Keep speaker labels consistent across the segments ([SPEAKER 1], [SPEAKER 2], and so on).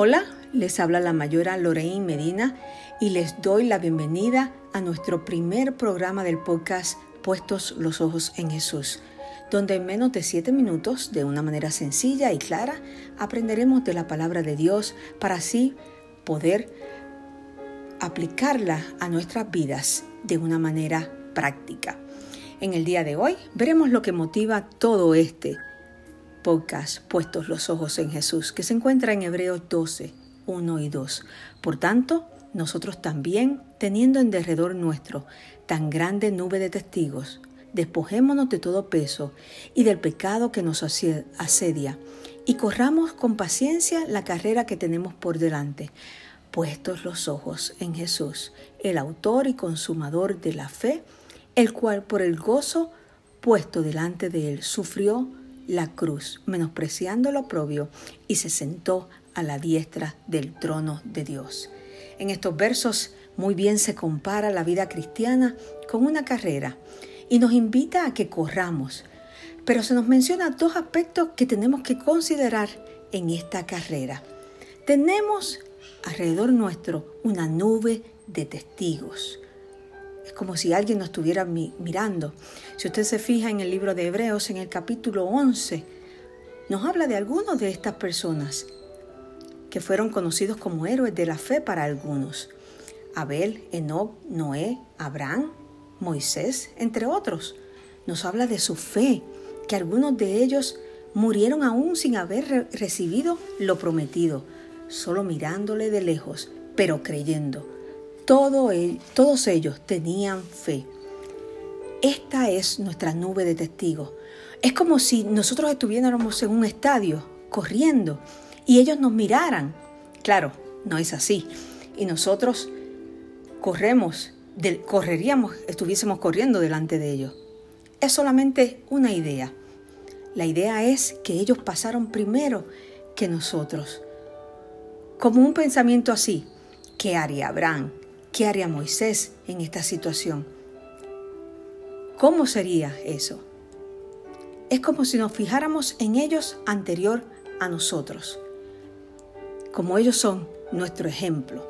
[SPEAKER 1] Hola, les habla la mayora Lorraine Medina y les doy la bienvenida a nuestro primer programa del podcast Puestos los Ojos en Jesús, donde en menos de siete minutos, de una manera sencilla y clara, aprenderemos de la palabra de Dios para así poder aplicarla a nuestras vidas de una manera práctica. En el día de hoy veremos lo que motiva todo este Puestos los Ojos en Jesús, que se encuentra en Hebreos 12, 1 y 2. Por tanto, nosotros también, teniendo en derredor nuestro tan grande nube de testigos, despojémonos de todo peso y del pecado que nos asedia, y corramos con paciencia la carrera que tenemos por delante, puestos los ojos en Jesús, el autor y consumador de la fe, el cual por el gozo puesto delante de él sufrió la cruz, menospreciando lo propio, y se sentó a la diestra del trono de Dios. En estos versos muy bien se compara la vida cristiana con una carrera y nos invita a que corramos, pero se nos menciona dos aspectos que tenemos que considerar en esta carrera. Tenemos alrededor nuestro una nube de testigos. Como si alguien nos estuviera mirando. Si usted se fija en el libro de Hebreos, en el capítulo 11, nos habla de algunos de estas personas que fueron conocidos como héroes de la fe para algunos. Abel, Enoch, Noé, Abraham, Moisés, entre otros. Nos habla de su fe, que algunos de ellos murieron aún sin haber recibido lo prometido, solo mirándole de lejos, pero creyendo. Todo todos ellos tenían fe. Esta es nuestra nube de testigos. Es como si nosotros estuviéramos en un estadio corriendo y ellos nos miraran. Claro, no es así. Y nosotros corremos, correríamos, estuviésemos corriendo delante de ellos. Es solamente una idea. La idea es que ellos pasaron primero que nosotros. Como un pensamiento así, ¿qué haría Abraham? ¿Qué haría Moisés en esta situación? ¿Cómo sería eso? Es como si nos fijáramos en ellos anterior a nosotros como ellos son nuestro ejemplo.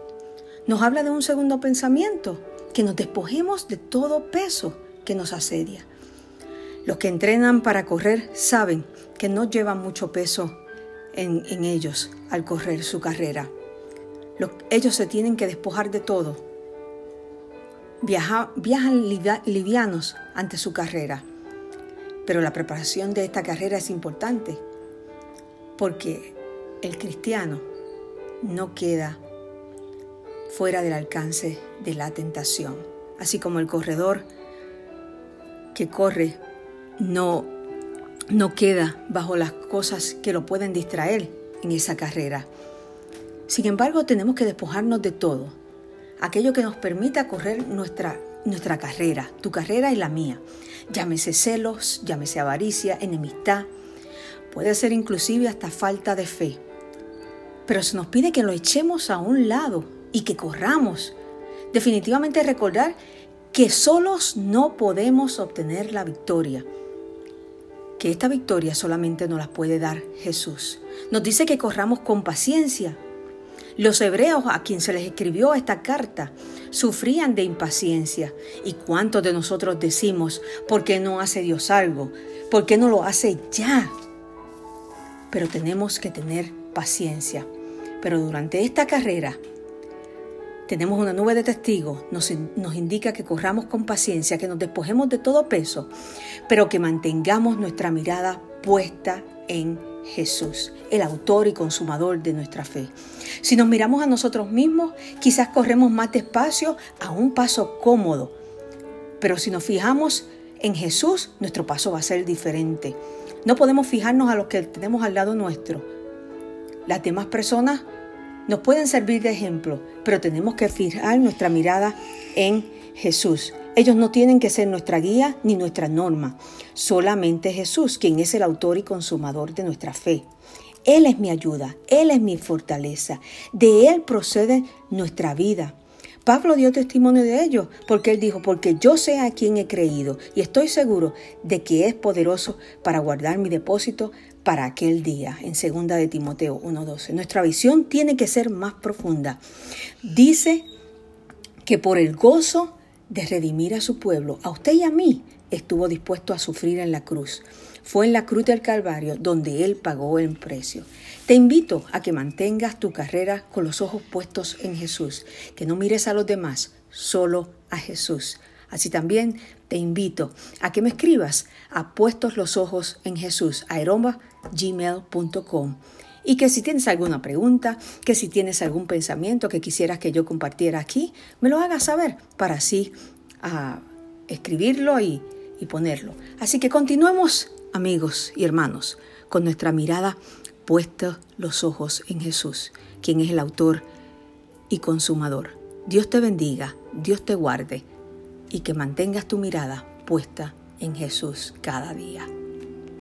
[SPEAKER 1] Nos habla de un segundo pensamiento, que nos despojemos de todo peso que nos asedia. Los que entrenan para correr saben que no llevan mucho peso en, ellos al correr su carrera. ellos se tienen que despojar de todo. Viajan livianos ante su carrera. Pero la preparación de esta carrera es importante porque el cristiano no queda fuera del alcance de la tentación. Así como el corredor que corre no, no queda bajo las cosas que lo pueden distraer en esa carrera. Sin embargo, tenemos que despojarnos de todo, aquello que nos permita correr nuestra, nuestra carrera, tu carrera y la mía. Llámese celos, llámese avaricia, enemistad, puede ser inclusive hasta falta de fe pero se nos pide que lo echemos a un lado y que corramos. Definitivamente recordar que solos no podemos obtener la victoria, que esta victoria solamente nos la puede dar Jesús. Nos dice que corramos con paciencia. Los hebreos a quien se les escribió esta carta sufrían de impaciencia. ¿Y cuántos de nosotros decimos, ¿por qué no hace Dios algo? ¿Por qué no lo hace ya? Pero tenemos que tener paciencia. Pero durante esta carrera tenemos una nube de testigos, nos, nos, indica que corramos con paciencia, que nos despojemos de todo peso, pero que mantengamos nuestra mirada puesta en Jesús, el autor y consumador de nuestra fe. Si nos miramos a nosotros mismos, quizás corremos más despacio a un paso cómodo, pero si nos fijamos en Jesús, nuestro paso va a ser diferente. No podemos fijarnos a los que tenemos al lado nuestro, las demás personas nos pueden servir de ejemplo, pero tenemos que fijar nuestra mirada en Jesús. Ellos no tienen que ser nuestra guía ni nuestra norma, solamente Jesús, quien es el autor y consumador de nuestra fe. Él es mi ayuda, Él es mi fortaleza, de Él procede nuestra vida. Pablo dio testimonio de ello porque él dijo, porque yo sé a quien he creído y estoy seguro de que es poderoso para guardar mi depósito para aquel día en segunda de Timoteo 1:12. Nuestra visión tiene que ser más profunda. Dice que por el gozo de redimir a su pueblo, a usted y a mí, estuvo dispuesto a sufrir en la cruz. Fue en la cruz del Calvario donde Él pagó el precio. Te invito a que mantengas tu carrera con los ojos puestos en Jesús, que no mires a los demás, solo a Jesús. Así también te invito a que me escribas a puestos los ojos en Jesús a gmail.com y que si tienes alguna pregunta, que si tienes algún pensamiento que quisieras que yo compartiera aquí, me lo hagas saber para así ah, escribirlo y, y ponerlo. Así que continuemos, amigos y hermanos, con nuestra mirada puesta los ojos en Jesús, quien es el autor y consumador. Dios te bendiga, Dios te guarde y que mantengas tu mirada puesta en Jesús cada día.